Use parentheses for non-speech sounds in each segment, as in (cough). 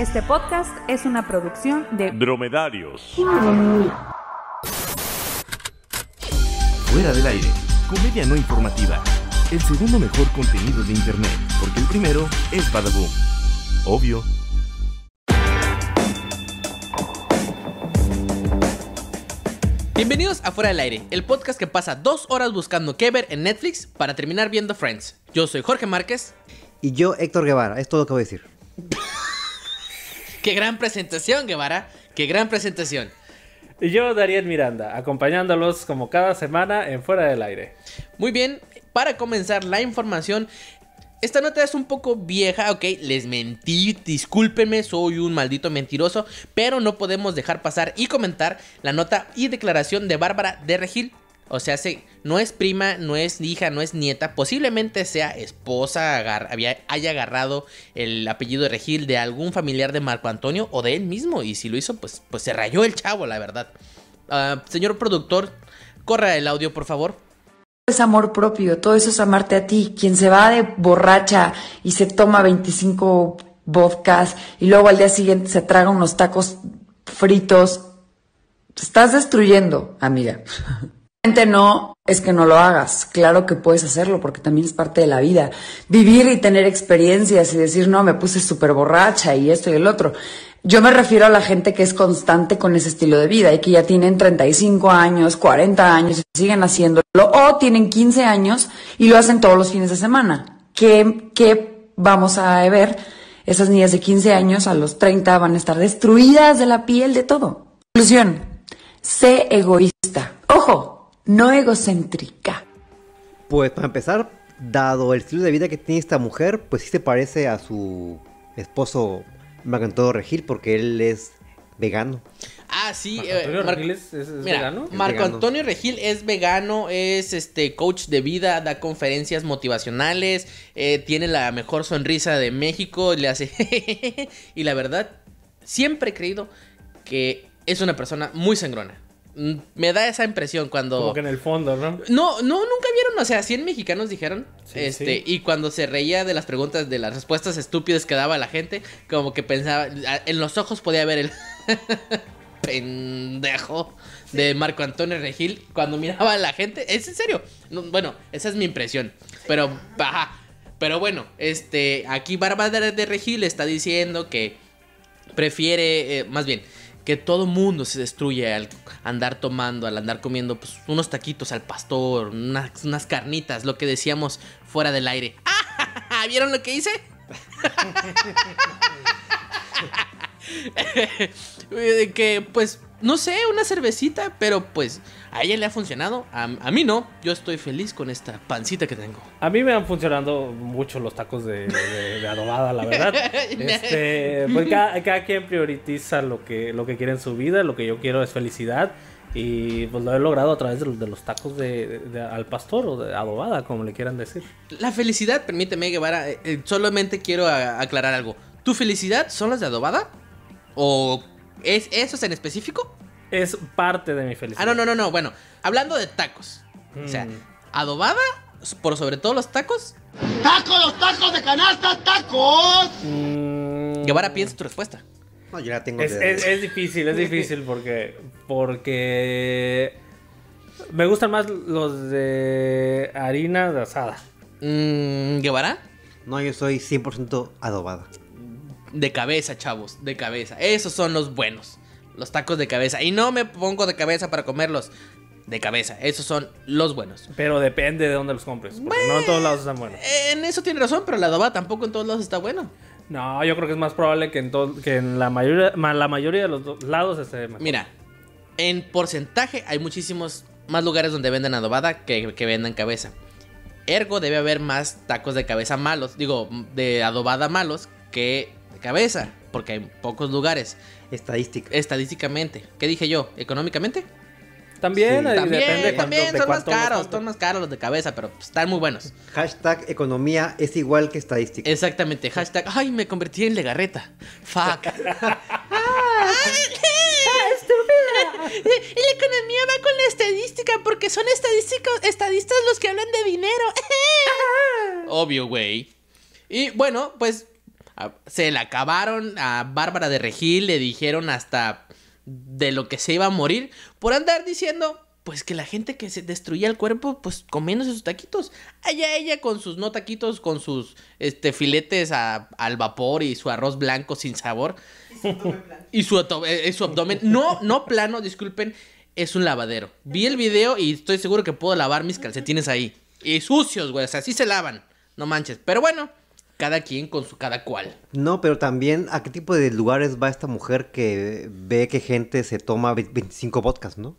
Este podcast es una producción de Dromedarios. Fuera del aire. Comedia no informativa. El segundo mejor contenido de internet. Porque el primero es Badaboom. Obvio. Bienvenidos a Fuera del Aire, el podcast que pasa dos horas buscando qué ver en Netflix para terminar viendo Friends. Yo soy Jorge Márquez. Y yo, Héctor Guevara, es todo lo que voy a decir. Qué gran presentación, Guevara. Qué gran presentación. Y yo, Dariel Miranda, acompañándolos como cada semana en Fuera del Aire. Muy bien, para comenzar la información, esta nota es un poco vieja, ok, les mentí, discúlpenme, soy un maldito mentiroso, pero no podemos dejar pasar y comentar la nota y declaración de Bárbara de Regil. O sea, se, no es prima, no es hija, no es nieta, posiblemente sea esposa, había- haya agarrado el apellido de Regil de algún familiar de Marco Antonio o de él mismo, y si lo hizo, pues, pues se rayó el chavo, la verdad. Ah, señor productor, corra el audio, por favor. es amor propio, todo eso es amarte a ti. Quien se va de borracha y se toma 25 vodkas y luego al día siguiente se traga unos tacos fritos, estás destruyendo, amiga. (laughs) No es que no lo hagas, claro que puedes hacerlo porque también es parte de la vida. Vivir y tener experiencias y decir, no, me puse súper borracha y esto y el otro. Yo me refiero a la gente que es constante con ese estilo de vida y que ya tienen 35 años, 40 años y siguen haciéndolo o tienen 15 años y lo hacen todos los fines de semana. ¿Qué, qué vamos a ver? Esas niñas de 15 años a los 30 van a estar destruidas de la piel de todo. Conclusión, sé egoísta. Ojo, no egocéntrica. Pues para empezar, dado el estilo de vida que tiene esta mujer, pues sí se parece a su esposo Marco Antonio Regil porque él es vegano. Ah, sí. Marco eh, Antonio Mar- Regil es- es- es Mira, vegano. Es Marco vegano. Antonio Regil es vegano, es este coach de vida, da conferencias motivacionales, eh, tiene la mejor sonrisa de México, le hace (laughs) y la verdad siempre he creído que es una persona muy sangrona. Me da esa impresión cuando Como que en el fondo, ¿no? no, no, nunca vieron, o sea, 100 mexicanos dijeron, Sí, este, sí. y cuando se reía de las preguntas, de las respuestas estúpidas que daba la gente, como que pensaba, en los ojos podía ver el (laughs) pendejo de Marco Antonio Regil cuando miraba a la gente, es en serio, No, bueno, esa es mi impresión, pero, ajá, pero bueno, este, aquí Bárbara de Regil está diciendo que prefiere, eh, más bien, que todo mundo se destruye al andar tomando, al andar comiendo pues, unos taquitos al pastor, unas, unas carnitas, lo que decíamos fuera del aire. (laughs) ¡Ah! ¿Vieron lo que hice? (laughs) Eh, que pues, no sé, una cervecita, pero pues a ella le ha funcionado, a, a mí no, yo estoy feliz con esta pancita que tengo. A mí me han funcionado mucho los tacos de, de- de adobada, la verdad. (laughs) Este, pues cada, cada quien prioriza lo que, lo que quiere en su vida, lo que yo quiero es felicidad. Y pues lo he logrado a través de los, de los tacos de, al pastor o de adobada, como le quieran decir. La felicidad, permíteme, Guevara, eh, eh, solamente quiero a- aclarar algo. ¿Tu felicidad son las de adobada? ¿O es esos en específico? Es parte de mi felicidad. Ah, no, no, no, no. Bueno, hablando de tacos. O sea, Mm. adobada, por sobre todo los tacos. Mm, Guevara, piensa tu respuesta. No, yo la tengo Es, de- es- es difícil, es (laughs) difícil porque. Porque. Me gustan más los de harina de asada. Mm, Guevara, No, yo soy 100% adobada. de cabeza, chavos, de cabeza. Esos son los buenos. Los tacos de cabeza. Y no me pongo de cabeza para comerlos. De cabeza. Esos son los buenos. Pero depende de dónde los compres. Porque no en todos lados están buenos. En eso tiene razón, pero la adobada tampoco en todos lados está bueno. No, yo creo que es más probable que en, que en la, mayoría, ma- la mayoría de los do- lados esté mejor. Mira, en porcentaje hay muchísimos más lugares donde venden adobada que, que vendan cabeza. Ergo debe haber más tacos de cabeza malos, digo, de adobada malos que de cabeza, porque hay pocos lugares. Estadística. Estadísticamente, ¿qué dije yo? ¿Económicamente? También, Sí. ahí También, depende también son más cuánto caros, son más caros los de cabeza, pero pues, están muy buenos. Hashtag economía es igual que estadística. Exactamente, hashtag, ay, me convertí en legarreta. Fuck. (laughs) Y la economía va con la estadística porque son estadísticos, estadistas los que hablan de dinero. (laughs) Obvio, güey. Y bueno, pues se la acabaron a Bárbara de Regil, le dijeron hasta de lo que se iba a morir por andar diciendo pues que la gente que se destruía el cuerpo pues comiéndose sus taquitos. Allá ella con sus no taquitos, con sus este filetes a- al vapor y su arroz blanco sin sabor. Y su, ato- (laughs) eh, su abdomen. No, no plano, disculpen. Es un lavadero. Vi el video y estoy seguro que puedo lavar mis calcetines ahí. Y sucios, güey. O sea, así se lavan. No manches. Pero bueno, cada quien con su cada cual. No, pero también, ¿a qué tipo de lugares va esta mujer que ve que gente se toma ve- 25 vodkas, no?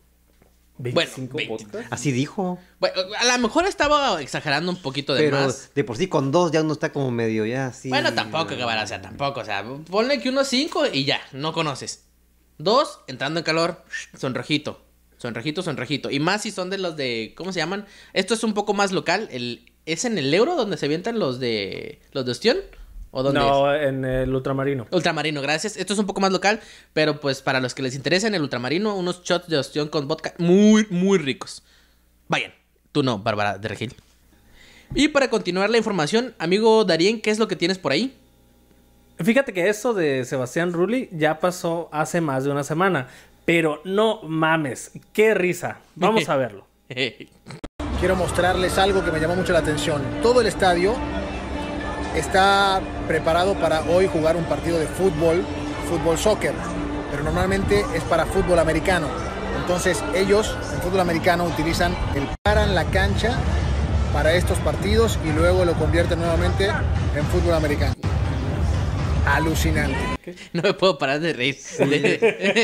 25 veinte. podcasts. Así dijo. Bueno, a lo mejor estaba exagerando un poquito de Pero más. de por sí con dos ya uno está como medio ya así. Bueno, tampoco, cabrón. O sea, tampoco. O sea, ponle que unos cinco y ya. No conoces. Dos, entrando en calor. Sonrojito. Sonrojito, sonrojito. Y más si son de los de. ¿Cómo se llaman? Esto es un poco más local. El, ¿Es en el euro donde se avientan los de. los de Ostión? ¿O dónde es? No, en el ultramarino. Ultramarino, gracias. Esto es un poco más local, pero pues para los que les interesa en el ultramarino, unos shots de ostión con vodka muy, muy ricos. Vayan, tú no, Bárbara de Regil. Y para continuar la información, amigo Darien, ¿qué es lo que tienes por ahí? Fíjate que eso de Sebastián Rulli ya pasó hace más de una semana. Pero no mames, qué risa. Vamos (laughs) a verlo. Quiero mostrarles algo que me llamó mucho la atención. Todo el estadio está preparado para hoy jugar un partido de fútbol, fútbol soccer, pero normalmente es para fútbol americano. Entonces ellos en fútbol americano utilizan el paran la cancha para estos partidos y luego lo convierten nuevamente en fútbol americano. Alucinante. no me puedo parar de reír.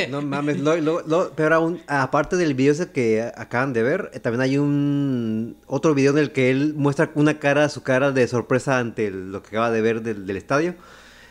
No mames, lo, lo- lo- pero aún, aparte del video ese que acaban de ver, eh, también hay un otro video en el que él muestra una cara, su cara de sorpresa ante el- lo que acaba de ver del, del estadio.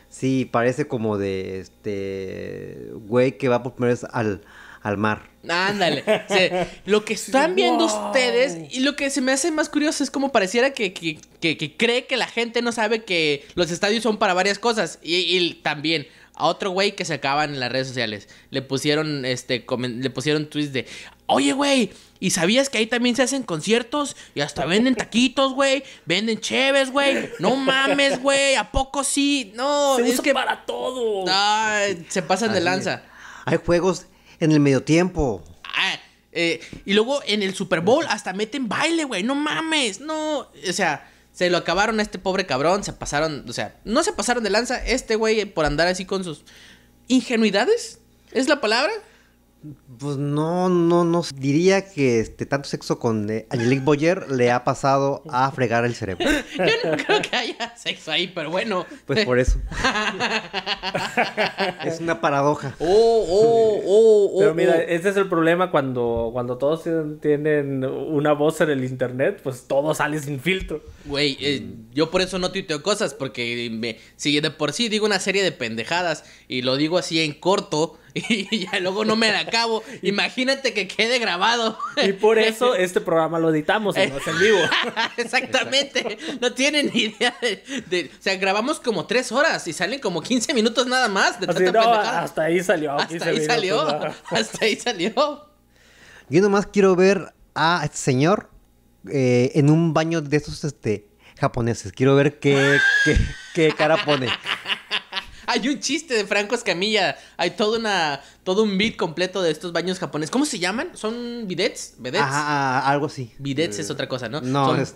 Sí, parece como de este güey que va por primera vez al, al mar. Ándale. (laughs) Lo que están viendo wow. ustedes y lo que se me hace más curioso es como pareciera que, que- que- que cree que la gente no sabe que los estadios son para varias cosas. Y, y también a otro güey que se acaban en las redes sociales le pusieron este le pusieron tweets de Oye, güey, ¿y sabías que ahí también se hacen conciertos? Y hasta venden taquitos, güey. Venden cheves, güey. No mames, güey. ¿A poco sí? No, Se es usa que... para todo. Ay, se pasan de lanza. Hay juegos en el medio tiempo. Ah, eh, y luego en el Super Bowl hasta meten baile, güey. No mames, no. O sea, se lo acabaron a este pobre cabrón. Se pasaron, o sea, no se pasaron de lanza. Este güey por andar así con sus ingenuidades. ¿Es la palabra? Pues no, no, no. Diría que este tanto sexo con eh, Angelique Boyer le ha pasado a fregar el cerebro. (laughs) Yo no creo que haya sexo ahí, pero bueno. Pues por eso. (laughs) es una paradoja. Oh, oh, oh, oh. Pero mira, oh. ese es el problema cuando, cuando todos tienen- tienen una voz en el internet, pues todo sale sin filtro. Güey, eh, yo por eso no tuiteo cosas, porque me, si de por sí digo una serie de pendejadas y lo digo así en corto (laughs) y ya luego no me la acabo, imagínate que quede grabado. Y por (laughs) eso este programa lo editamos y no es en vivo. (laughs) Exactamente, no tienen ni idea de, de- O sea, grabamos como tres horas y salen como 15 minutos nada más de Así, tanta no, hasta ahí salió. Hasta 15 ahí minutos, salió, ¿no? hasta ahí salió. Yo nomás quiero ver a este señor eh, en un baño de estos este, japoneses. Quiero ver qué, qué, qué cara pone. Hay un chiste de Franco Escamilla. Hay todo una todo un beat completo de estos baños japoneses. ¿Cómo se llaman? ¿Son bidets? ¿Vedets? Ajá, ah, algo así. Bidets es otra cosa, ¿no? No, Son- es-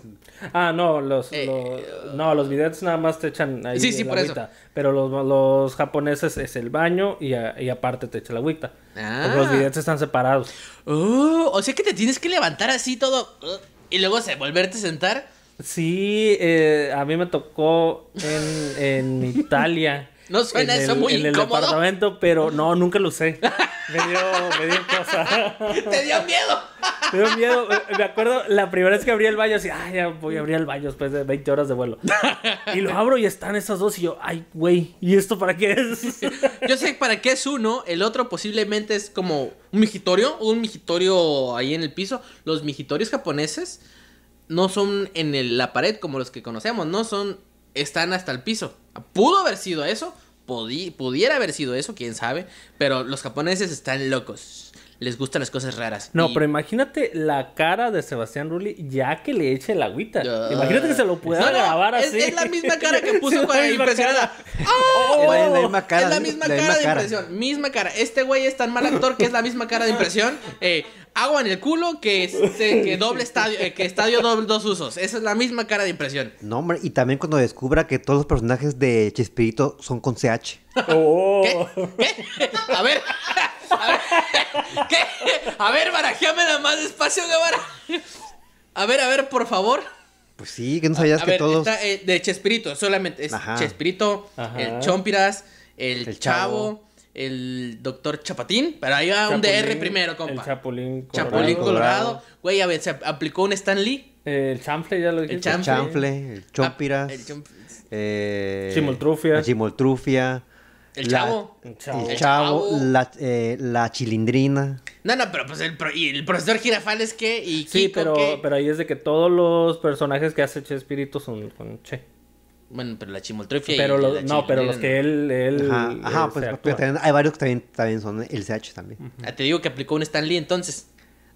Ah, no, los, Eh, los- no, los bidets nada más te echan ahí Sí, sí, por eso. Pero los, los japoneses es el baño y, a- y aparte te echa la agüita. Ah. Porque los bidets están separados. Oh, o sea que te tienes que levantar así todo uh, y luego se volverte a sentar. Sí, eh, a mí me tocó en, en (laughs) Italia. No suena en eso el- muy En el departamento, pero no, (laughs) nunca lo usé. Me dio, me dio cosa. Te dio miedo. Me dio miedo. Me- acuerdo la primera vez que abrí el baño, así, ay, ya voy a abrir el baño después de 20 horas de vuelo. Y lo abro y están esos dos y yo, ay, güey, ¿y esto para qué es? Yo sé para qué es uno, el otro posiblemente es como un migitorio, un migitorio ahí en el piso. Los migitorios japoneses no son en el- la pared como los que conocemos, no son, están hasta el piso. Pudo haber sido eso, podí- pudiera haber sido eso, quién sabe, pero los japoneses están locos. les gustan las cosas raras. No, Y- pero imagínate la cara de Sebastián Rulli ya que le eche el agüita. Imagínate que se lo pueda No, no, grabar es- así. Es, la misma cara que (laughs) puso misma impresionada. cara. ¡Ah! Es la- misma cara, es la la misma misma cara de cara. impresión. Misma cara. Este güey es tan mal actor que es la misma cara de impresión. Eh, agua en el culo que, este, que doble estadio, eh, que estadio doble dos usos. Esa es la misma cara de impresión. No, hombre, y también cuando descubra que todos los personajes de Chespirito son con CH. Oh. ¿Qué? A ver. A ver. ¿Qué? A ver, barajéamela más despacio, Guevara. A ver, a ver, por favor. Pues sí, que no sabías A que ver, todos. está, eh, de Chespirito, solamente. Es Ajá. Chespirito, Ajá. el Chompiras, el, El Chavo, Chavo. El Doctor Chapatín. Pero ahí va un DR primero, compa. El Chapulín. Chapulín Colorado. Colorado. Güey, a ver, se aplicó un Stan Lee. Eh, El chanfle, ya lo chanfle. El chanfle, el chompiras. Ah, el chomp- eh, Chimoltrufia. La chimoltrufia. El la- Chavo. El chavo. El El chavo, Chavo. La, eh, la chilindrina. No, no, pero pues el, pro- y el profesor Girafales, ¿qué? Y Sí, Kiko, pero, ¿qué? pero ahí es de que todos los personajes que hace Chespirito son con Che. Bueno, pero la chimoltrufia Pero y la no, pero los que él, él Ajá, ajá pues, pero también hay varios que también, también son el CH también. Ah, te digo que aplicó un Stan Lee entonces.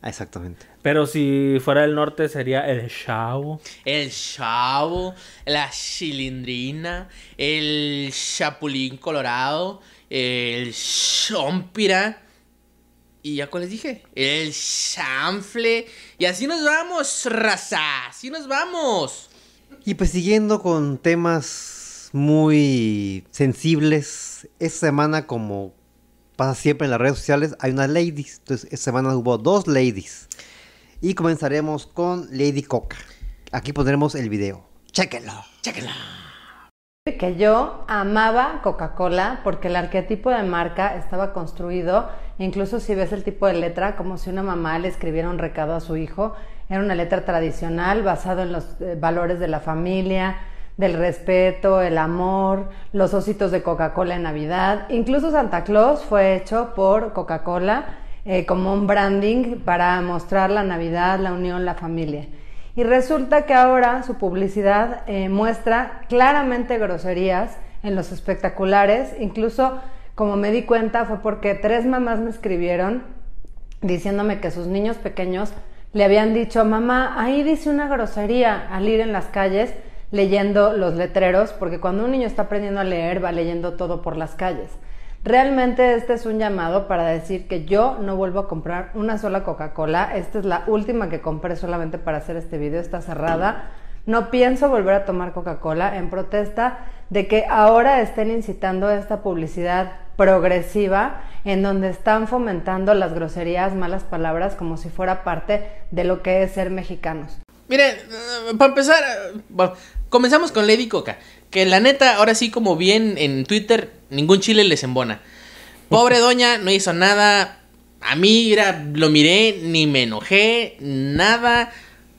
Ah, Exactamente. Pero si fuera del norte sería el chavo. El chavo, la chilindrina, el chapulín colorado, el chompira. ¿Y ya cuál les dije? El chanfle. Y así nos vamos, raza. Así nos vamos. Y pues siguiendo con temas muy sensibles, esta semana como pasa siempre en las redes sociales, hay unas ladies. Entonces, esta semana hubo dos ladies. Y comenzaremos con Lady Coca. Aquí pondremos el video. Chéquenlo. Chéquenla. que yo amaba Coca-Cola porque el arquetipo de marca estaba construido, incluso si ves el tipo de letra, como si una mamá le escribiera un recado a su hijo, era una letra tradicional basado en los eh, valores de la familia, del respeto, el amor, los ositos de Coca-Cola en Navidad, incluso Santa Claus fue hecho por Coca-Cola eh, como un branding para mostrar la Navidad, la unión, la familia. Y resulta que ahora su publicidad eh, muestra claramente groserías en los espectaculares. Incluso, como me di cuenta, fue porque tres mamás me escribieron diciéndome que sus niños pequeños le habían dicho, mamá, ahí dice una grosería al ir en las calles leyendo los letreros, porque cuando un niño está aprendiendo a leer va leyendo todo por las calles. Realmente este es un llamado para decir que yo no vuelvo a comprar una sola Coca-Cola. Esta es la última que compré solamente para hacer este video. Está cerrada. No pienso volver a tomar Coca-Cola en protesta de que ahora estén incitando esta publicidad progresiva en donde están fomentando las groserías, malas palabras como si fuera parte de lo que es ser mexicanos. Miren, eh, para empezar, eh, comenzamos con Lady Coca. Que la neta, ahora sí, como bien en Twitter, ningún chile les embona. Pobre doña, no hizo nada. A mí, mira, lo miré, ni me enojé, nada.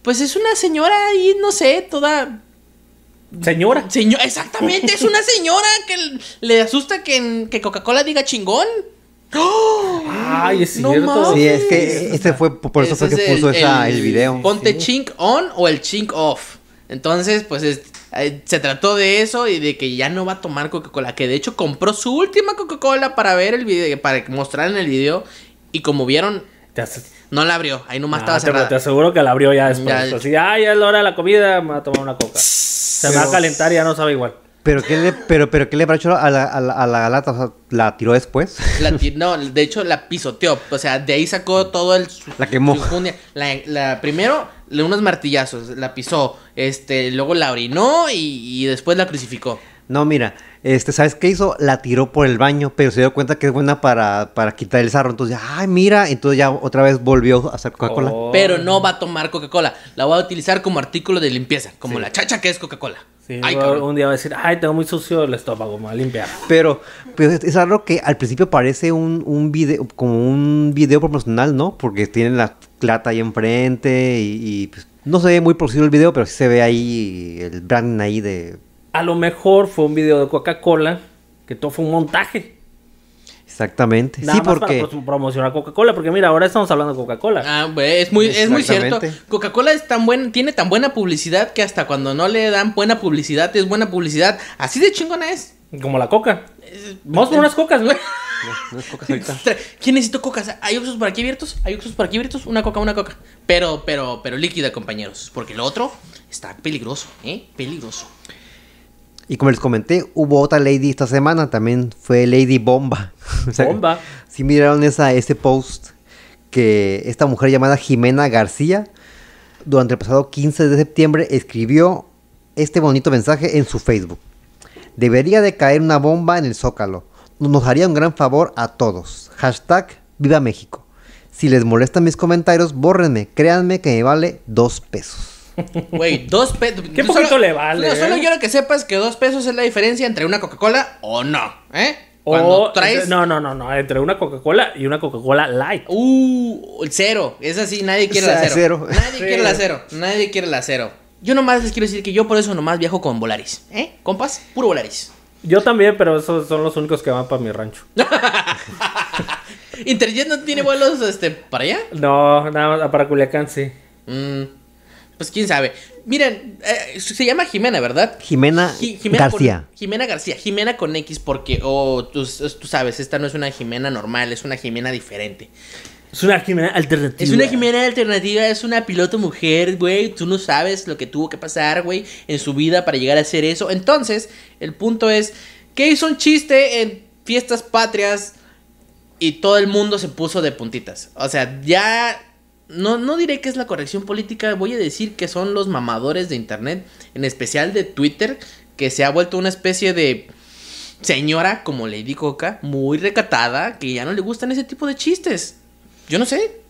Pues es una señora ahí, no sé, toda. Señora. Señor, exactamente, es una señora que le asusta que, que Coca-Cola diga chingón. ¡Oh! Ay, es No cierto. mames. Sí, es que este fue, por eso fue que es puso esa, el, video. Ponte chink on o el chink off. Entonces, pues es- eh, se trató de eso y de que ya no va a tomar Coca-Cola. Que de hecho compró su última Coca-Cola para ver el video, para mostrar en el video. Y como vieron, Te, hace- no la abrió. Ahí nomás Ah, estaba te- cerrada. te aseguro que la abrió ya después. Ya. Así, ah, ya es la hora de la comida, me voy a tomar una coca. Se me va a calentar y ya no sabe igual. Pero ¿qué le, pero, pero ¿qué le habrá hecho a la, a la, a la lata? O sea, ¿la tiró después? La ti- (laughs) no, de hecho la pisoteó. O sea, de ahí sacó todo el. La quemó. su. La, la- primero, le unos martillazos. La pisó. Este, luego la orinó y, y después la crucificó. No, mira, este, ¿sabes qué hizo? La tiró por el baño, pero se dio cuenta que es buena para, para quitar el sarro. Entonces, ay, mira, entonces ya otra vez volvió a hacer Coca-Cola. Oh. Pero no va a tomar Coca-Cola. La va a utilizar como artículo de limpieza. Como la chacha que es Coca-Cola. Sí, Ay, un- día va a decir, ay, tengo muy sucio el estómago, me voy a limpiar. Pero, pero es, raro que al principio parece un, un video, como un video promocional, ¿no? Porque tienen la plata ahí enfrente y, y, pues, no se ve muy producido el video, pero sí se ve ahí el branding ahí de... A lo mejor fue un video de Coca-Cola, que todo fue un montaje. Exactamente. Nada sí, más porque... para pro- promocionar Coca-Cola, porque mira, ahora estamos hablando de Coca-Cola. Ah, güey, es muy, es muy cierto. Coca-Cola es tan buen, tiene tan buena publicidad que hasta cuando no le dan buena publicidad es buena publicidad. Así de chingona es. Como la coca. Vamos por unas cocas, güey. No, no es coca ahorita. ¿Quién necesita coca? ¿Hay oxos por aquí abiertos? ¿Hay oxos por aquí abiertos? Una coca, una coca. Pero, pero, pero líquida, compañeros. Porque lo otro está peligroso, ¿eh? Peligroso. Y como les comenté, hubo otra lady esta semana, también fue Lady Bomba. (laughs) O sea, Bomba. Si miraron esa, ese post que esta mujer llamada Jimena García, durante el pasado 15 de septiembre, escribió este bonito mensaje en su Facebook. Debería de caer una bomba en el Zócalo. Nos haría un gran favor a todos. Hashtag Viva México. Si les molestan mis comentarios, bórrenme. Créanme que me vale dos pesos. Güey, dos pesos. Qué poquito le vale, No, solo ¿eh? quiero que sepas que dos pesos es la diferencia entre una Coca-Cola o no, ¿eh? O traes. entre- no, no, no, no, entre una Coca-Cola y una Coca-Cola Light. Uh, el cero. Es así, nadie quiere O sea, la cero. cero. Nadie Sí. quiere la cero. Nadie quiere la cero. Yo nomás les quiero decir que yo por eso nomás viajo con Volaris. ¿Eh? Compas, puro Volaris. Yo también, pero esos son los únicos que van para mi rancho. (laughs) ¿Interjet no tiene vuelos este, para allá? No, nada más para Culiacán sí. Mm, pues quién sabe. Miren, eh, se llama Jimena, ¿verdad? Jimena, Ji- Jimena con- García. Jimena García. Jimena con X porque, oh, tú, tú sabes, esta no es una Jimena normal, es una Jimena diferente. Es una Jimena alternativa. Es una Jimena alternativa, es una piloto mujer, güey. Tú no sabes lo que tuvo que pasar, güey, en su vida para llegar a hacer eso. Entonces, el punto es que hizo un chiste en fiestas patrias y todo el mundo se puso de puntitas. O sea, ya no, no diré que es la corrección política, voy a decir que son los mamadores de internet, en especial de Twitter, que se ha vuelto una especie de señora como Lady Coca, muy recatada, que ya no le gustan ese tipo de chistes. Yo no sé,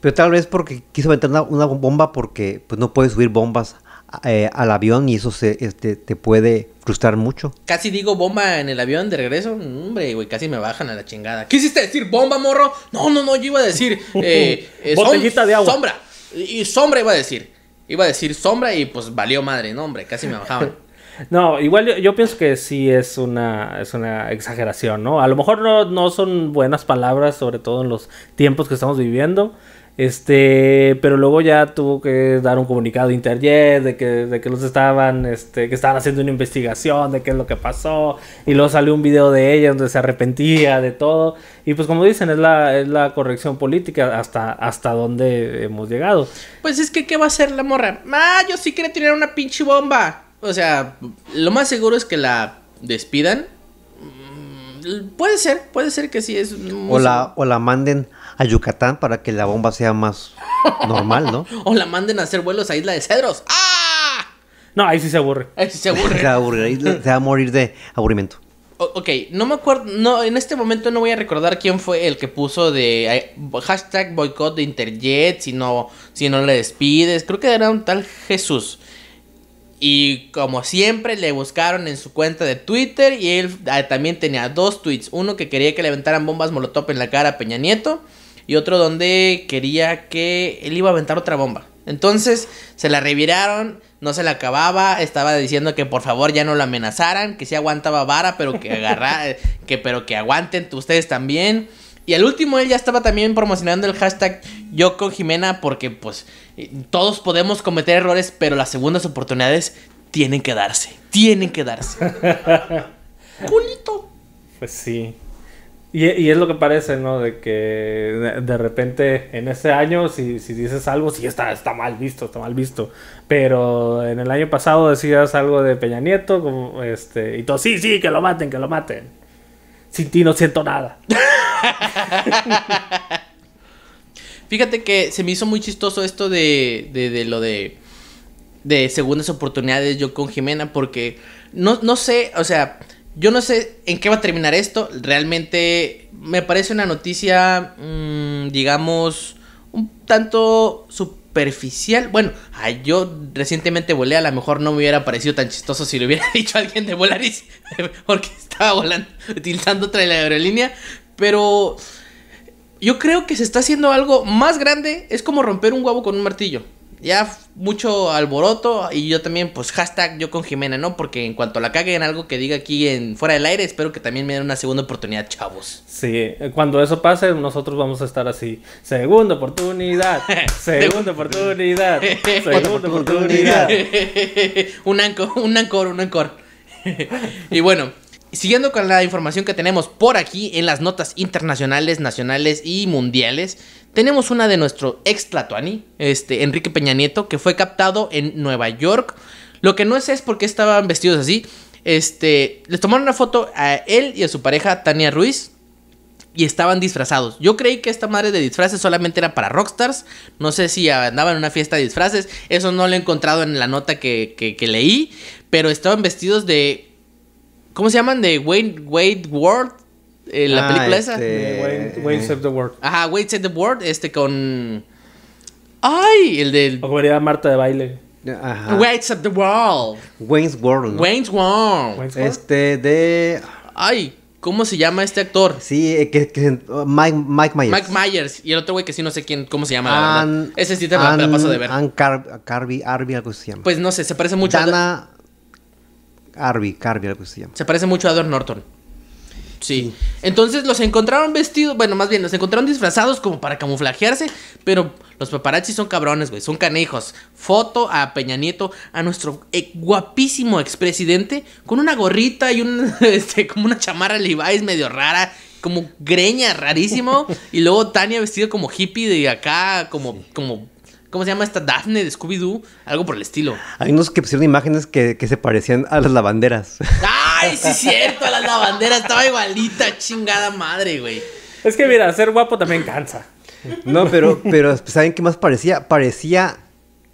Pero tal vez porque quiso aventar una, una bomba porque pues no puedes subir bombas eh, al avión y eso se, este, te puede frustrar mucho. Casi digo bomba en el avión de regreso. Hombre, güey, casi me bajan a la chingada. ¿Qué hiciste decir bomba, morro? No, no, no, yo iba a decir. (laughs) eh, eh, som- Botellita de agua. Sombra. Y sombra iba a decir. Iba a decir sombra y pues valió madre, no, hombre, casi me bajaban. (laughs) No, igual yo, yo pienso que sí es una, es una exageración, ¿no? A lo mejor no, no son buenas palabras, sobre todo en los tiempos que estamos viviendo. Este, pero luego ya tuvo que dar un comunicado de Interjet de que, de que los estaban, este, que estaban haciendo una investigación de qué es lo que pasó. Y luego salió un video de ella donde se arrepentía de todo. Y pues como dicen, es la, es la corrección política hasta, hasta donde hemos llegado. Pues es que, ¿qué va a hacer la morra? Ah, yo sí quería tirar una pinche bomba. O sea, lo más seguro es que la despidan. Mm, Puede ser, puede ser que sí es. O la, o la manden a Yucatán para que la bomba sea más normal, ¿no? (laughs) O la manden a hacer vuelos a Isla de Cedros. ¡Ah! No, ahí sí se aburre. Ay, sí se (laughs) Se aburre. va a aburrir, se va a morir de aburrimiento. O- ok, no me acuerdo, no, en este momento no voy a recordar quién fue el que puso de eh, hashtag boicot de Interjet, si no, si no le despides, creo que era un tal Jesús. Y como siempre le buscaron en su cuenta de Twitter y él ah, también tenía dos tweets, uno que quería que le aventaran bombas molotov en la cara a Peña Nieto y otro donde quería que él iba a aventar otra bomba. Entonces se la reviraron, no se la acababa, estaba diciendo que por favor ya no lo amenazaran, que sí aguantaba vara, pero que agarra, (laughs) que pero que aguanten ustedes también. Y al último él ya estaba también promocionando el hashtag yo con Jimena porque pues todos podemos cometer errores, pero las segundas oportunidades tienen que darse, tienen que darse. (laughs) Culito. Pues sí. Y, es lo que parece, ¿no? De que de, de repente en ese año, si, si dices algo, sí está, está mal visto, está mal visto. Pero en el año pasado decías algo de Peña Nieto, como este, y todo, sí, sí, que lo maten, que lo maten. Sin ti no siento nada. (laughs) Fíjate que se me hizo muy chistoso esto de, de, de lo de, de segundas oportunidades yo con Jimena porque no, no sé, o sea, yo no sé en qué va a terminar esto. Realmente me parece una noticia, mm, digamos, un tanto superficial. Bueno, ay, yo recientemente volé, a lo mejor no me hubiera parecido tan chistoso si le hubiera (laughs) dicho a alguien de Volaris (laughs) porque estaba volando, utilizando otra aerolínea, pero... Yo creo que se está haciendo algo más grande. Es como romper un huevo con un martillo. Ya mucho alboroto. Y yo también, pues, hashtag yo con Jimena, ¿no? Porque en cuanto la cague en algo que diga aquí en fuera del aire, espero que también me den una segunda oportunidad, chavos. Sí, cuando eso pase, nosotros vamos a estar así. Segunda oportunidad, (laughs) segunda oportunidad, (laughs) segunda oportunidad. (laughs) un ancor, un ancor, un ancor. y bueno, Siguiendo con la información que tenemos por aquí en las notas internacionales, nacionales y mundiales, tenemos una de nuestro ex Tlatuani, este Enrique Peña Nieto, que fue captado en Nueva York. Lo que no sé es por qué estaban vestidos así. Este, les tomaron una foto a él y a su pareja Tania Ruiz y estaban disfrazados. Yo creí que esta madre de disfraces solamente era para rockstars. No sé si andaban en una fiesta de disfraces. Eso no lo he encontrado en la nota que leí. Pero estaban vestidos de. ¿Cómo se llaman? De Wayne, Wade World. eh, la Ah, película esa. este, Wayne, Wayne Save the World. Ajá, Wade Set the World. Este con. Ay, el del. O como Marta de baile. Ajá. Wade Set the World. Wayne's World. ¿no? Wayne's World. Este de. Ay, ¿cómo se llama este actor? Sí, eh, que, que- Mike, Mike Myers. Mike Myers. Y el otro güey que sí no sé quién, cómo se llama. Ann- Ese sí te la, me la paso de ver. Ann Car- Carby, Arby, algo se llama. Pues no sé, se parece mucho a. Dana Arby, Carby, algo se llama. Se parece mucho a Edward Norton. Sí. Entonces los encontraron vestidos, bueno, más bien los encontraron disfrazados como para camuflajearse, pero los paparazzi son cabrones, güey, son canijos. Foto a Peña Nieto, a nuestro eh, guapísimo expresidente, con una gorrita y un, (laughs) este, como una chamarra Levi's medio rara, como greña, rarísimo. (laughs) y luego Tania vestido como hippie de acá, como, como, ¿cómo se llama esta? Daphne de Scooby-Doo, algo por el estilo. Hay unos que pusieron imágenes que, que se parecían a las lavanderas. (laughs) ¡Ay, sí es cierto! La lavandera estaba igualita, chingada madre, güey. Es que mira, ser guapo también cansa. No, pero, pero ¿saben qué más parecía? Parecía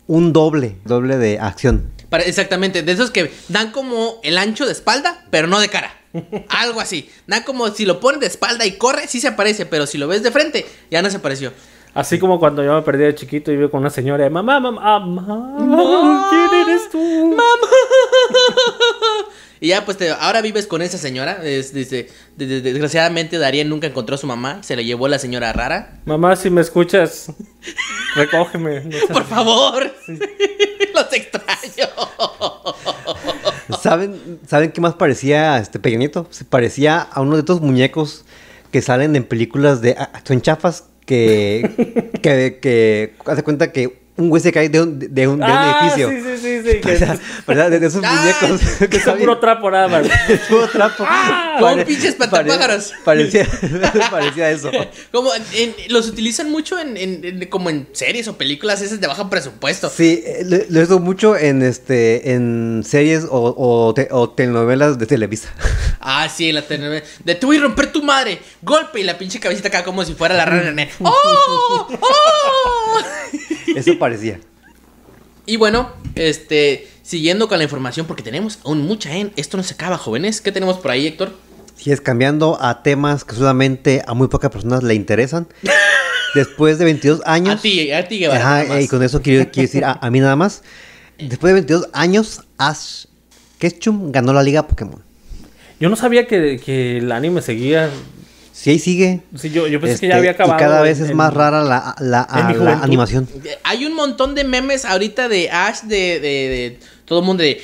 un doble, doble de acción. Para- exactamente, de esos que dan como el ancho de espalda, pero no de cara. Algo así. Dan como si lo ponen de espalda y corre, sí se aparece, pero si lo ves de frente, ya no se apareció. Así como cuando yo me perdí de chiquito y vivo con una señora de mamá, mamá, mamá, ¿quién eres tú? (laughs) Y ya, pues te- ahora vives con esa señora. es- dice, de- de- desgraciadamente, Darien nunca encontró a su mamá. Se la llevó la señora rara. Mamá, si me escuchas, recógeme. no (laughs) seas- Por favor. (laughs) Los extraño. ¿Saben, ¿Saben qué más parecía este Nieto? Se parecía a uno de estos muñecos que salen en películas de... ah, Son chafas que... que, que hace cuenta que un güey se cae de un, de un, de un Ah, edificio. sí, sí, sí, sí. ¿Verdad? (laughs) ¿Verdad? De, de esos (laughs) Ah, muñecos. que son puro trapo nada más. (laughs) puro trapo. Como Pare- pinches espantapájaros. pare- Parecía, parecía eso. Como en- en- los utilizan mucho en, en- en- como en series o películas esas de bajo presupuesto. Sí, eh, lo, visto mucho en este en series o, o, te- o telenovelas de Televisa. Ah, sí, la telenovela. De voy a romper tu madre. Golpe y la pinche cabecita acá como si fuera la rana. ¡Oh! ¡Oh! Eso parecía. (laughs) Y bueno, este, siguiendo con la información, porque tenemos aún mucha en. Esto no se acaba, jóvenes. ¿Qué tenemos por ahí, Héctor? Si es cambiando a temas que solamente a muy pocas personas le interesan. (laughs) Después de 22 años. A ti, a ti, Guevara. Ajá, nada más. y con eso quiero, quiero decir a, a mí nada más. Después de 22 años, Ash Ketchum ganó la liga Pokémon. Yo no sabía que, que el anime seguía. Sí, ahí sigue. Sí, yo, yo pensé Este, que ya había acabado. Y cada vez en- es en- más rara la, animación. Hay un montón de memes ahorita de Ash, de, de, de todo el mundo de.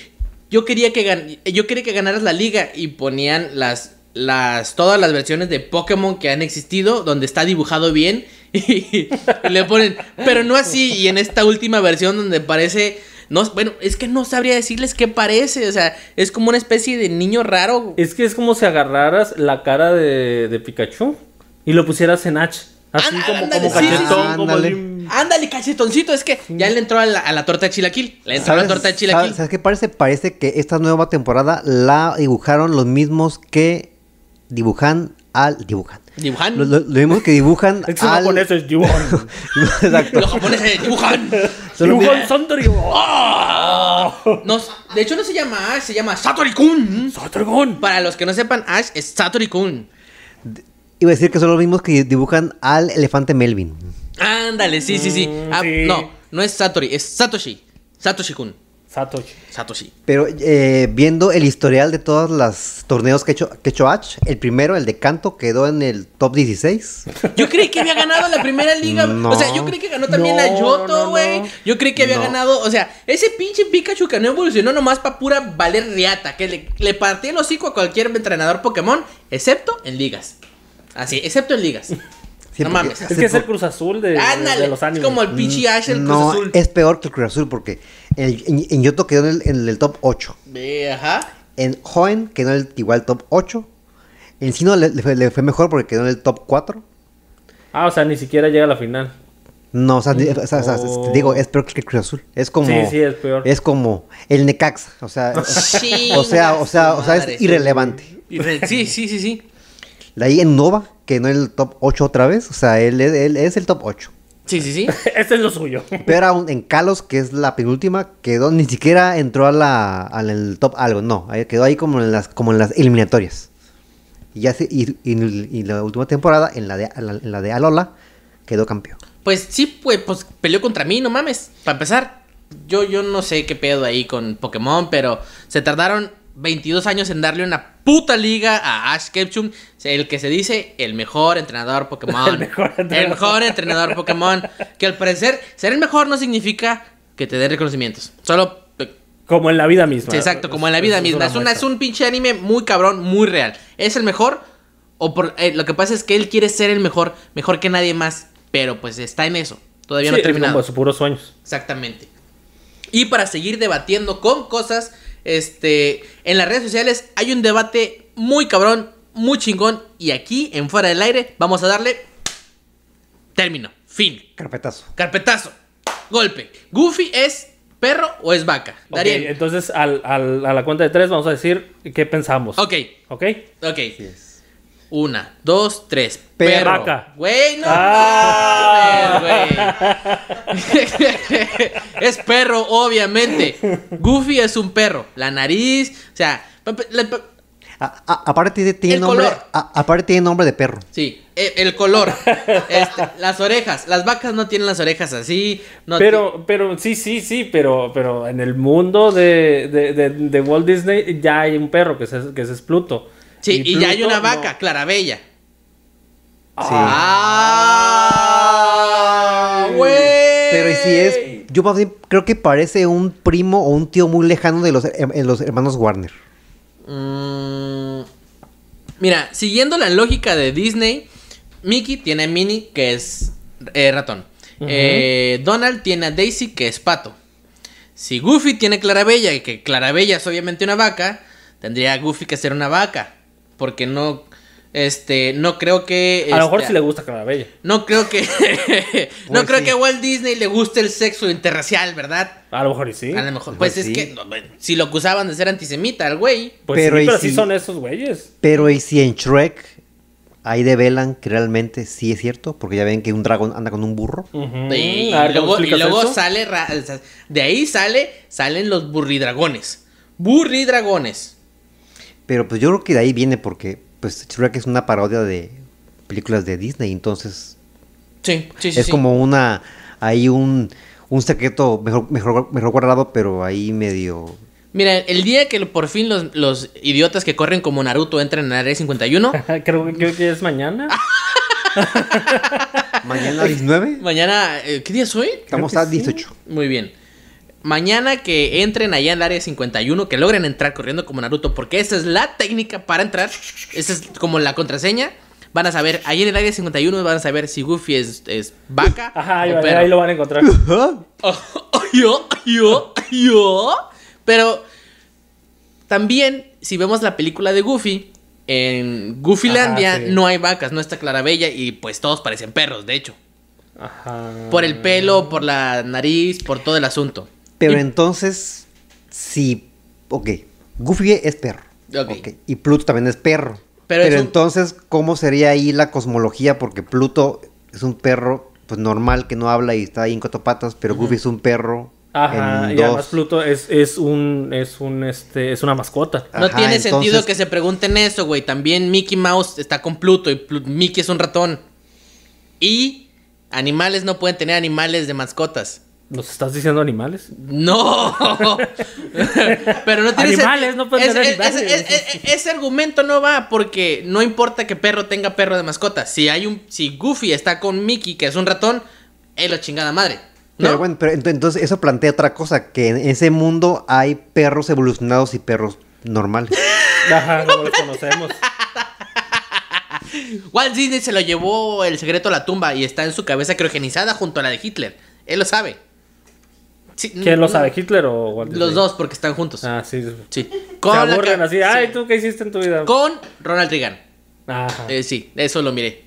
Yo quería que gan- yo quería que ganaras la liga y ponían las las todas las versiones de Pokémon que han existido donde está dibujado bien (laughs) y, le ponen pero no así y en esta última versión donde parece no bueno es que no sabría decirles qué parece o sea es como una especie de niño raro Es que es como si agarraras la cara de, de Pikachu y lo pusieras en H. Así Ah, como, ándale, como sí, sí, cachetón, sí. como Ándale. ándale cachetoncito es que ya le entró a la, a la torta de chilaquil le entró a la torta de ¿Sabes, chilaquil ¿Sabes qué parece? Parece que esta nueva temporada la dibujaron los mismos que dibujan al... Dibujan. Dibujando Lo, lo- lo mismos que dibujan (laughs) Es que al... japonés es Yuon. (laughs) Exacto. los japoneses dibujan los Yuon Santori. No, de hecho no se llama Ash, se llama Satori-kun. Saturgon. Para los que no sepan, Ash es Satori-kun. Iba a decir que son los mismos que dibujan al elefante Melvin. Ándale, sí, sí, sí. Mm, Ah, sí. No, no es Satori, es Satoshi. Satoshi-kun. Satoshi. Satoshi. Pero eh, viendo el historial de todos los torneos que ha hecho, que hecho Ash, el primero, el de canto, quedó en el top 16. Yo creí que había ganado la primera liga. No. O sea, yo creí que ganó también la No, no, Yoto, no. güey. Yo creí que había No. ganado. O sea, ese pinche Pikachu que no evolucionó nomás para pura valer riata. Que le, le partía el hocico a cualquier entrenador Pokémon, excepto en ligas. Así, excepto en ligas. Sí, no mames. Es que es el Cruz Azul de, de- Ándale. de los es animes. como el pinche Ash, el Cruz no, Azul. es peor que el Cruz Azul porque el- en, en Yoto quedó en el, en el top 8. Ve, ajá. En Hoenn quedó en el igual top 8. En Sino le, le fue, le fue mejor porque quedó en el top 4. Ah, o sea, ni siquiera llega a la final. No, o sea, o sea, o sea, te digo, es peor que el Cruz Azul. Es como. Sí, sí, es peor. Es como el Necaxa. O sea, (laughs) o o sea, o sea, o sea, es irrelevante. Irre- Sí, sí, sí, sí. De ahí en Nova, que no es el top 8 otra vez. O sea, él, es- él es el top 8. Sí, sí, sí. (laughs) este es lo suyo. Pero aún en Kalos, que es la penúltima, quedó, ni siquiera entró a la, al el top algo, no, quedó ahí como en las, como en las eliminatorias. Y, ya se- y, y- y la última temporada, en la de, en la de Alola, quedó campeón. Pues sí, pues, pues peleó contra mí, no mames. Para empezar, yo, yo no sé qué pedo ahí con Pokémon, pero se tardaron 22 años en darle una puta liga a Ash Ketchum, el que se dice el mejor entrenador Pokémon. (laughs) El mejor entrenador. El mejor entrenador Pokémon. Que al parecer, ser el mejor no significa que te dé reconocimientos. Solo Como en la vida misma. Sí, exacto, como en la vida Es- misma. Es, una, es un pinche anime muy cabrón, muy real. ¿Es el mejor? O por, eh, lo que pasa es que él quiere ser el mejor, mejor que nadie más. Pero pues está en eso. Todavía no ha terminado. como sus puros sueños. Exactamente. Y para seguir debatiendo con cosas, este, en las redes sociales hay un debate muy cabrón, muy chingón. Y aquí, en Fuera del Aire, vamos a darle término, fin, Carpetazo. carpetazo, golpe. ¿Goofy es perro o es vaca? Ok, Darien. entonces al, al- a la cuenta de tres vamos a decir qué pensamos. Ok, ¿Ok? ok. Una, dos, tres. Perro. Güey, no Ah. güey. (laughs) es perro, obviamente. Goofy es un perro. La nariz, o sea, A- a- aparte tiene, El nombre, a- aparte tiene nombre de perro. sí, e- el, color, este, las orejas. Las vacas no tienen las orejas así. No Pero, pero, sí, sí, sí, pero, pero en el mundo de, de, de- de Walt Disney ya hay un perro que es, que es Pluto. Sí, y, ya hay una no. vaca, Clarabella. Sí. Ah, güey. Pero si es, yo creo que parece un primo o un tío muy lejano de los, los hermanos Warner. Mm, mira, siguiendo la lógica de Disney, Mickey tiene a Minnie, que es eh, ratón. Eh, Donald tiene a Daisy, que es pato. Si Goofy tiene a Clarabella, y que Clarabella es obviamente una vaca, tendría a Goofy que ser una vaca. Porque no, este, no creo que... A lo mejor este, sí le gusta Clarabella. No creo que... (laughs) no Pues creo sí. que a Walt Disney le guste el sexo interracial, ¿verdad? A lo mejor y sí. A lo mejor. Pues Pues, es sí. que no, bueno, si lo acusaban de ser antisemita al güey. Pues Pero sí, y pero sí si- son esos güeyes. Pero y si en Shrek ahí develan que realmente sí es cierto, porque ya ven que un dragón anda con un burro. Y A ver, ¿cómo luego, y luego sale, de ahí sale, salen los burridragones. Burridragones. Pero pues yo creo que de ahí viene porque pues Shrek es una parodia de películas de Disney, entonces Sí, sí, sí. es sí. como una hay un un secreto mejor mejor mejor guardado, pero ahí medio Mira, el día que por fin los, los idiotas que corren como Naruto entran en área 51, (laughs) creo, creo que es mañana. (laughs) mañana 19 mañana, eh, ¿qué día es hoy? estamos a 18. Muy bien. Mañana que entren allá en el área 51, que logren entrar corriendo como Naruto, porque esa es la técnica para entrar. Esa es como la contraseña. Van a saber, ahí en el área 51 van a saber si Goofy es, es vaca (laughs) Ajá, ahí, o va- perro. ahí lo van a encontrar. (laughs) yo, yo, yo. Pero también, si vemos la película de Goofy, en Goofylandia Ajá, sí. no hay vacas, no está Clarabella y pues todos parecen perros, de hecho. Ajá. Por el pelo, por la nariz, por todo el asunto. Pero Y- entonces si ok, Goofy es perro. Y Pluto también es perro. Pero Pero, es un- entonces, ¿cómo sería ahí la cosmología? Porque Pluto es un perro pues normal que no habla y está ahí en cuatro patas, pero Goofy es un perro Ajá, en y además dos. Pluto es, es un, es un, este, es una mascota. No tiene sentido que se pregunten eso, güey. También Mickey Mouse está con Pluto y Plu- Mickey es un ratón. Y animales no pueden tener animales de mascotas. ¿Nos estás diciendo animales? No. (laughs) Pero no tiene Animales, no pueden Ese- tener ese- animales. ese- argumento no va porque no importa que perro tenga perro de mascota. Si hay un si Goofy está con Mickey que es un ratón, es la chingada madre. ¿no? Pero bueno, pero ent- entonces eso plantea otra cosa, que en ese mundo hay perros evolucionados y perros normales. (laughs) Ajá, como los conocemos. (laughs) Walt Disney se lo llevó el secreto a la tumba y está en su cabeza criogenizada junto a la de Hitler. Él lo sabe. Sí, ¿Quién lo mm, sabe? ¿Hitler o Walt Los Disney? dos, porque están juntos. Ah, sí. Sí. Se Con, la aburren así. sí. Ay, ¿tú qué hiciste en tu vida? Con Ronald Reagan. Ajá. Eh, sí, eso lo miré.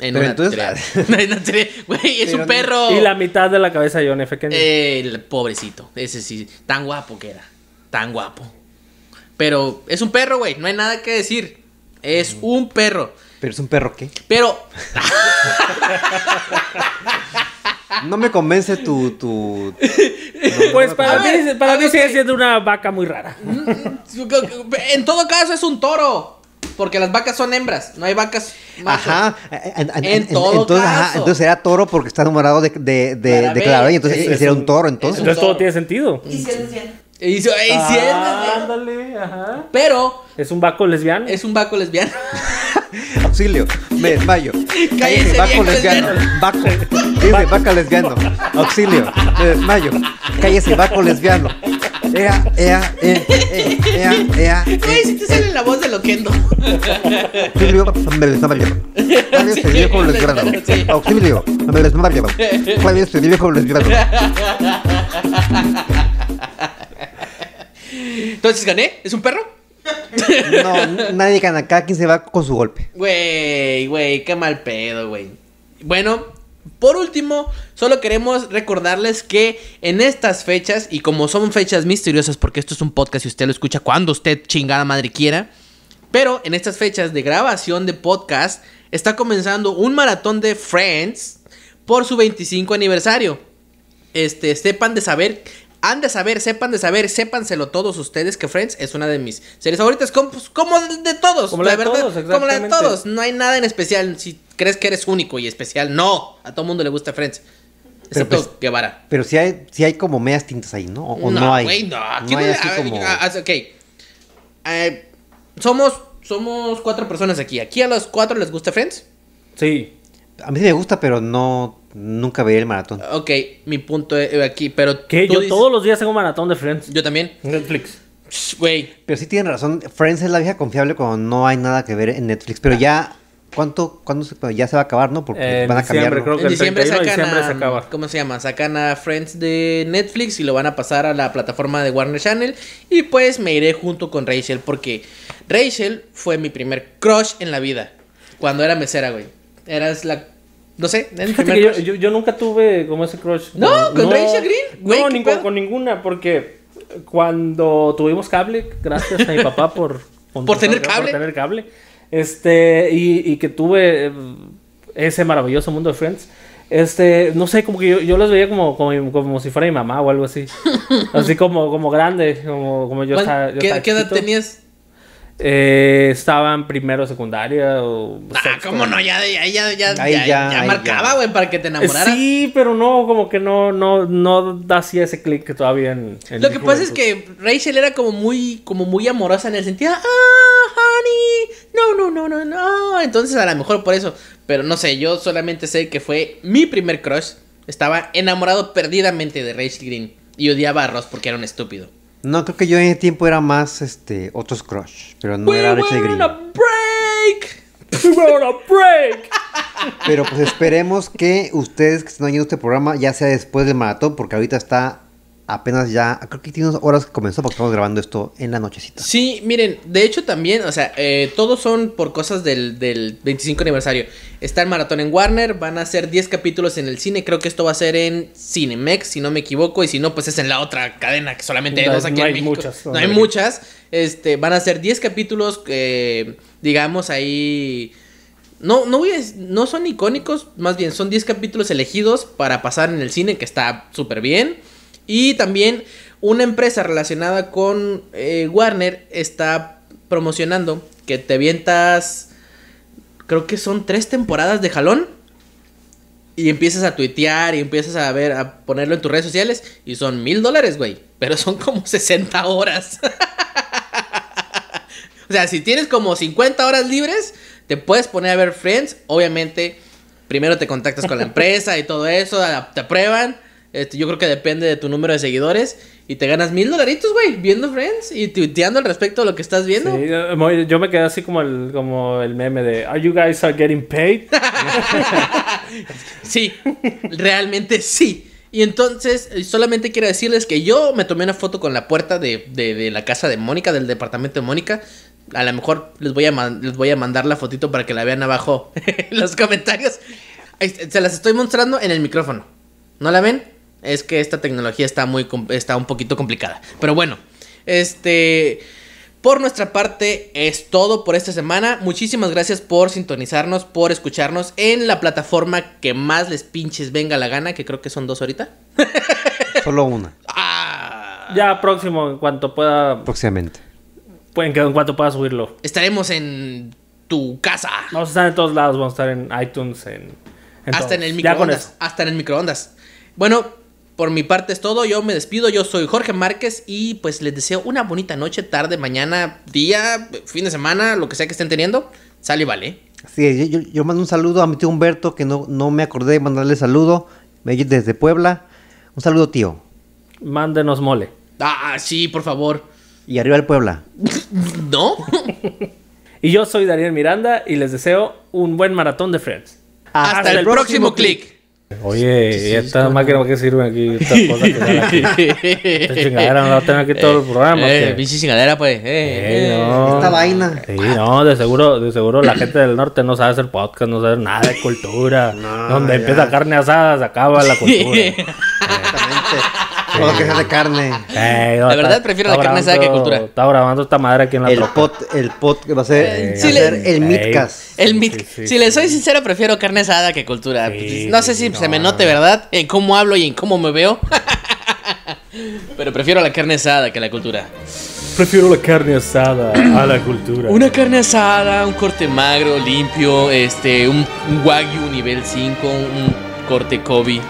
En Pero una entonces- teoría. (laughs) En una. Güey, es Pero- un perro. Y la mitad de la cabeza de John F. Kennedy. Eh, El pobrecito. Ese sí. Tan guapo que era. Tan guapo. Pero es un perro, güey. No hay nada que decir. Es un perro. Pero es un perro, ¿qué? Pero. (laughs) No me convence tu... tu... (laughs) pues para mí, para mí sigue ok. siendo una vaca muy rara. (laughs) En todo caso, es un toro. Porque las vacas son hembras. No hay vacas. machos. Ajá. En, en- todo entonces, ajá, caso. entonces era toro porque está enamorado de, de, de, de y entonces era un- un toro, entonces. Entonces todo toro. tiene sentido. Y si- y si- Ah, ándale, ajá. Pero Es un vaco lesbiano. es un vaco lesbiano. (laughs) Auxilio, me desmayo. (laughs) Cállese, vaco lesbiano. Vaco. Dice vaca lesbiano. Auxilio, me desmayo. Cállese, vaco lesbiano. Ea, ea, ea, ea, ea, ea. Güey, si te sale la voz de Loquendo. Auxilio, me desmayo. Cállese, viejo lesbiano. Sí. Auxilio, me desmayo. Cállese, viejo lesbiano. Entonces gané. ¿Es un perro? (laughs) No, nadie gana. Cada quien se va con su golpe. Güey, güey, qué mal pedo, güey. Bueno, por último, solo queremos recordarles que en estas fechas, y como son fechas misteriosas, porque esto es un podcast y usted lo escucha cuando usted chingada madre quiera, pero en estas fechas de grabación de podcast, está comenzando un maratón de Friends por su 25 aniversario. Este, sepan de saber, han de saber, sepan de saber, sépanselo todos ustedes que Friends es una de mis series favoritas, como, pues, como de, de todos, Como la de todos, como la de todos. No hay nada en especial. Si crees que eres único y especial, no. A todo mundo le gusta Friends. Pero Excepto pues- Guevara. Pero sí hay, sí hay como medias tintas ahí, ¿no? O no, hay. güey, no. No no hay así a- como... a- a- ok. Eh, somos, somos cuatro personas aquí. ¿Aquí a los cuatro les gusta Friends? Sí. A mí sí me gusta, pero no... Nunca veía el maratón. Ok, mi punto eh, aquí, pero... Que yo dices- todos los días tengo un maratón de Friends. Yo también. Netflix. Güey, Pero sí tienen razón. Friends es la vieja confiable cuando no hay nada que ver en Netflix. Pero ya... ¿Cuánto? ¿Cuándo se, ya se va a acabar, no? Porque van a cambiarlo. creo que en el diciembre 31 de sacan diciembre a, se acaba. ¿Cómo se llama? Sacan a Friends de Netflix y lo van a pasar a la plataforma de Warner Channel. Y pues me iré junto con Rachel porque Rachel fue mi primer crush en la vida. Cuando era mesera, güey. Eras la... No sé, primer yo, yo, yo nunca tuve como ese crush. No, ¿con Rachel Green? Güey, no, ¿qué ni con, con ninguna, porque cuando tuvimos cable, gracias a mi papá por... ¿Por tener cable? Por tener cable. Este, y, y que tuve eh, ese maravilloso mundo de Friends. Este, no sé, como que yo, yo los veía como, como, como si fuera mi mamá o algo así. (laughs) así como, como grande, como, como yo ¿Cuán- estaba. yo ¿Qué, estaba qué edad tenías? Eh, estaba en primero secundaria o Ah, sexto. ¿cómo no? Ya, ya, ya, ya, Ahí ya, ya, ya ahí marcaba, güey, para que te enamoraras. Sí, pero no, como que no, no, no hacía ese clic que todavía en, en Lo que pasa es que Rachel era como muy, como muy amorosa en el sentido, ah, honey, no, no, no, no, no. Entonces a lo mejor por eso, pero no sé, yo solamente sé que fue mi primer crush. Estaba enamorado perdidamente de Rachel Green y odiaba a Ross porque era un estúpido. No, creo que yo en ese tiempo era más este otros crush. Pero no We era Rachel on Green. a break. We were on a break. Pero pues esperemos que ustedes que están oyendo este programa ya sea después del maratón, porque ahorita está apenas ya, creo que tiene unas horas que comenzó porque estamos grabando esto en la nochecita. Sí, miren, de hecho también, o sea, eh, todos son por cosas del, del 25 aniversario. Está el maratón en Warner, van a ser 10 capítulos en el cine, creo que esto va a ser en Cinemex, si no me equivoco, y si no, pues es en la otra cadena, que solamente hay dos aquí no en hay México. muchas, No hay muchas. Este, van a ser 10 capítulos, eh, digamos ahí... No, no, voy a, no son icónicos, más bien son 10 capítulos elegidos para pasar en el cine, que está súper bien. Y también una empresa relacionada con eh, Warner está promocionando que te avientas, creo que son tres temporadas de jalón. Y empiezas a tuitear y empiezas a ver, a ponerlo en tus redes sociales. Y son mil dólares, güey. Pero son como (laughs) 60 horas. (laughs) o sea, si tienes como 50 horas libres, te puedes poner a ver Friends. Obviamente, primero te contactas con la (laughs) empresa y todo eso, te aprueban. Este, yo creo que depende de tu número de seguidores. Y te ganas mil dolaritos, güey, viendo Friends y tuiteando al respecto de lo que estás viendo. Sí, yo me quedé así como el, como el meme de Are you guys are getting paid? (laughs) Sí, realmente sí. Y entonces, eh, solamente quiero decirles que yo me tomé una foto con la puerta de, de- de la casa de Mónica, del departamento de Mónica. A lo mejor les voy a, les voy a mandar la fotito para que la vean abajo (laughs) en los comentarios. Se las estoy mostrando en el micrófono. ¿No la ven? Es que esta tecnología está, muy, está un poquito complicada. Pero bueno, este... Por nuestra parte es todo por esta semana. Muchísimas gracias por sintonizarnos, por escucharnos en la plataforma que más les pinches venga la gana, que creo que son dos ahorita. (laughs) Solo una, Ah, Ya próximo, en cuanto pueda. próximamente. Pueden que en cuanto pueda subirlo. estaremos en tu casa. Vamos a estar en todos lados. Vamos a estar en iTunes, en. en hasta todos. en el microondas. Hasta en el microondas. Bueno, por mi parte es todo. Yo me despido. Yo soy Jorge Márquez y pues les deseo una bonita noche, tarde, mañana, día, fin de semana, lo que sea que estén teniendo. Sale y vale. Así es, yo, yo mando un saludo a mi tío Humberto, que no, no me acordé de mandarle saludo. Desde Puebla. Un saludo, tío. Mándenos mole. Ah, sí, por favor. Y arriba el Puebla. (laughs) ¿No? (laughs) Y yo soy Daniel Miranda y les deseo un buen maratón de Friends. Hasta, el, próximo clic. Oye, ¿y esta máquina para qué sirve aquí? Estas (laughs) cosas que salen aquí. Esta chingadera no la tengo aquí todo el programa. ¿o Eh, pinche chingadera, pues. Eh, Eh, eh. no. Esta vaina. Sí, no, de seguro, de seguro la gente del norte no sabe hacer podcast, no sabe nada de cultura. (laughs) Donde ya. empieza carne asada, se acaba la (laughs) cultura. Todo que sea de carne. Ey, no, La verdad, está- prefiero está la carne asada que cultura. Está grabando esta madre aquí en la El troca. pot, el pot que va a ser, Eh, va sí a le- ser el Ey. Midcast. El Sí, sí, si les soy sincero, prefiero carne asada que cultura. Sí, no sé si no, se me no, note, ¿verdad? En cómo hablo y en cómo me veo. (laughs) Pero prefiero la carne asada que la cultura. Prefiero la carne asada a la cultura. Una carne asada, un corte magro, limpio, este, un, un wagyu nivel 5, un corte Kobe,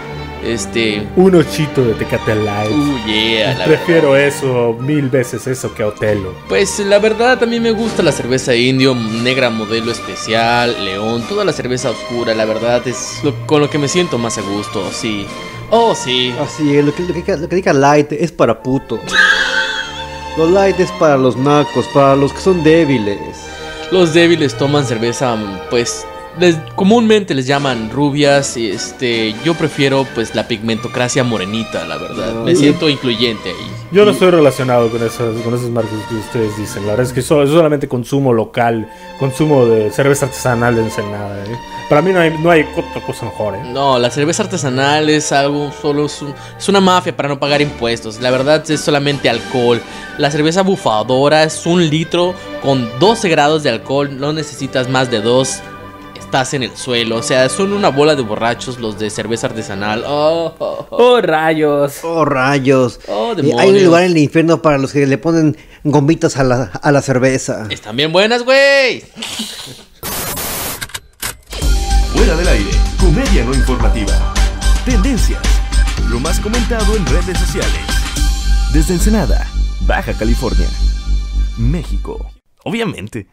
este, Un ochito de Tecate Light. uh, yeah, la Prefiero eso mil veces eso que a Otelo. Pues la verdad a mí me gusta la cerveza indio, negra modelo especial, león, toda la cerveza oscura, la verdad es lo- con lo que me siento más a gusto, sí. Oh, sí. Así es, lo que, lo, que, lo que diga light es para puto. (laughs) Lo light es para los nacos, para los que son débiles. Los débiles toman cerveza, pues les- comúnmente les llaman rubias y este yo prefiero pues la pigmentocracia morenita, la verdad. Me siento incluyente ahí. Yo no estoy relacionado con esas, con esas marcas que ustedes dicen. La verdad es que so- es solamente consumo local, consumo de cerveza artesanal de Ensenada. ¿eh? Para mí no hay, no hay otra cosa mejor. ¿eh? No, la cerveza artesanal es algo, solo es, un- es una mafia para no pagar impuestos. La verdad es solamente alcohol. La cerveza bufadora es un litro con 12 grados de alcohol. No necesitas más de dos. Estás en el suelo. O sea, son una bola de borrachos los de cerveza artesanal. Oh, oh, oh. ¡Oh, rayos! Oh, rayos. Oh, Y hay un demonios. lugar en el infierno para los que le ponen gomitas a la, a la cerveza. Están bien buenas, güey. Fuera del aire, comedia no informativa. Tendencias. Lo más comentado en redes sociales. Desde Ensenada, Baja California, México. Obviamente.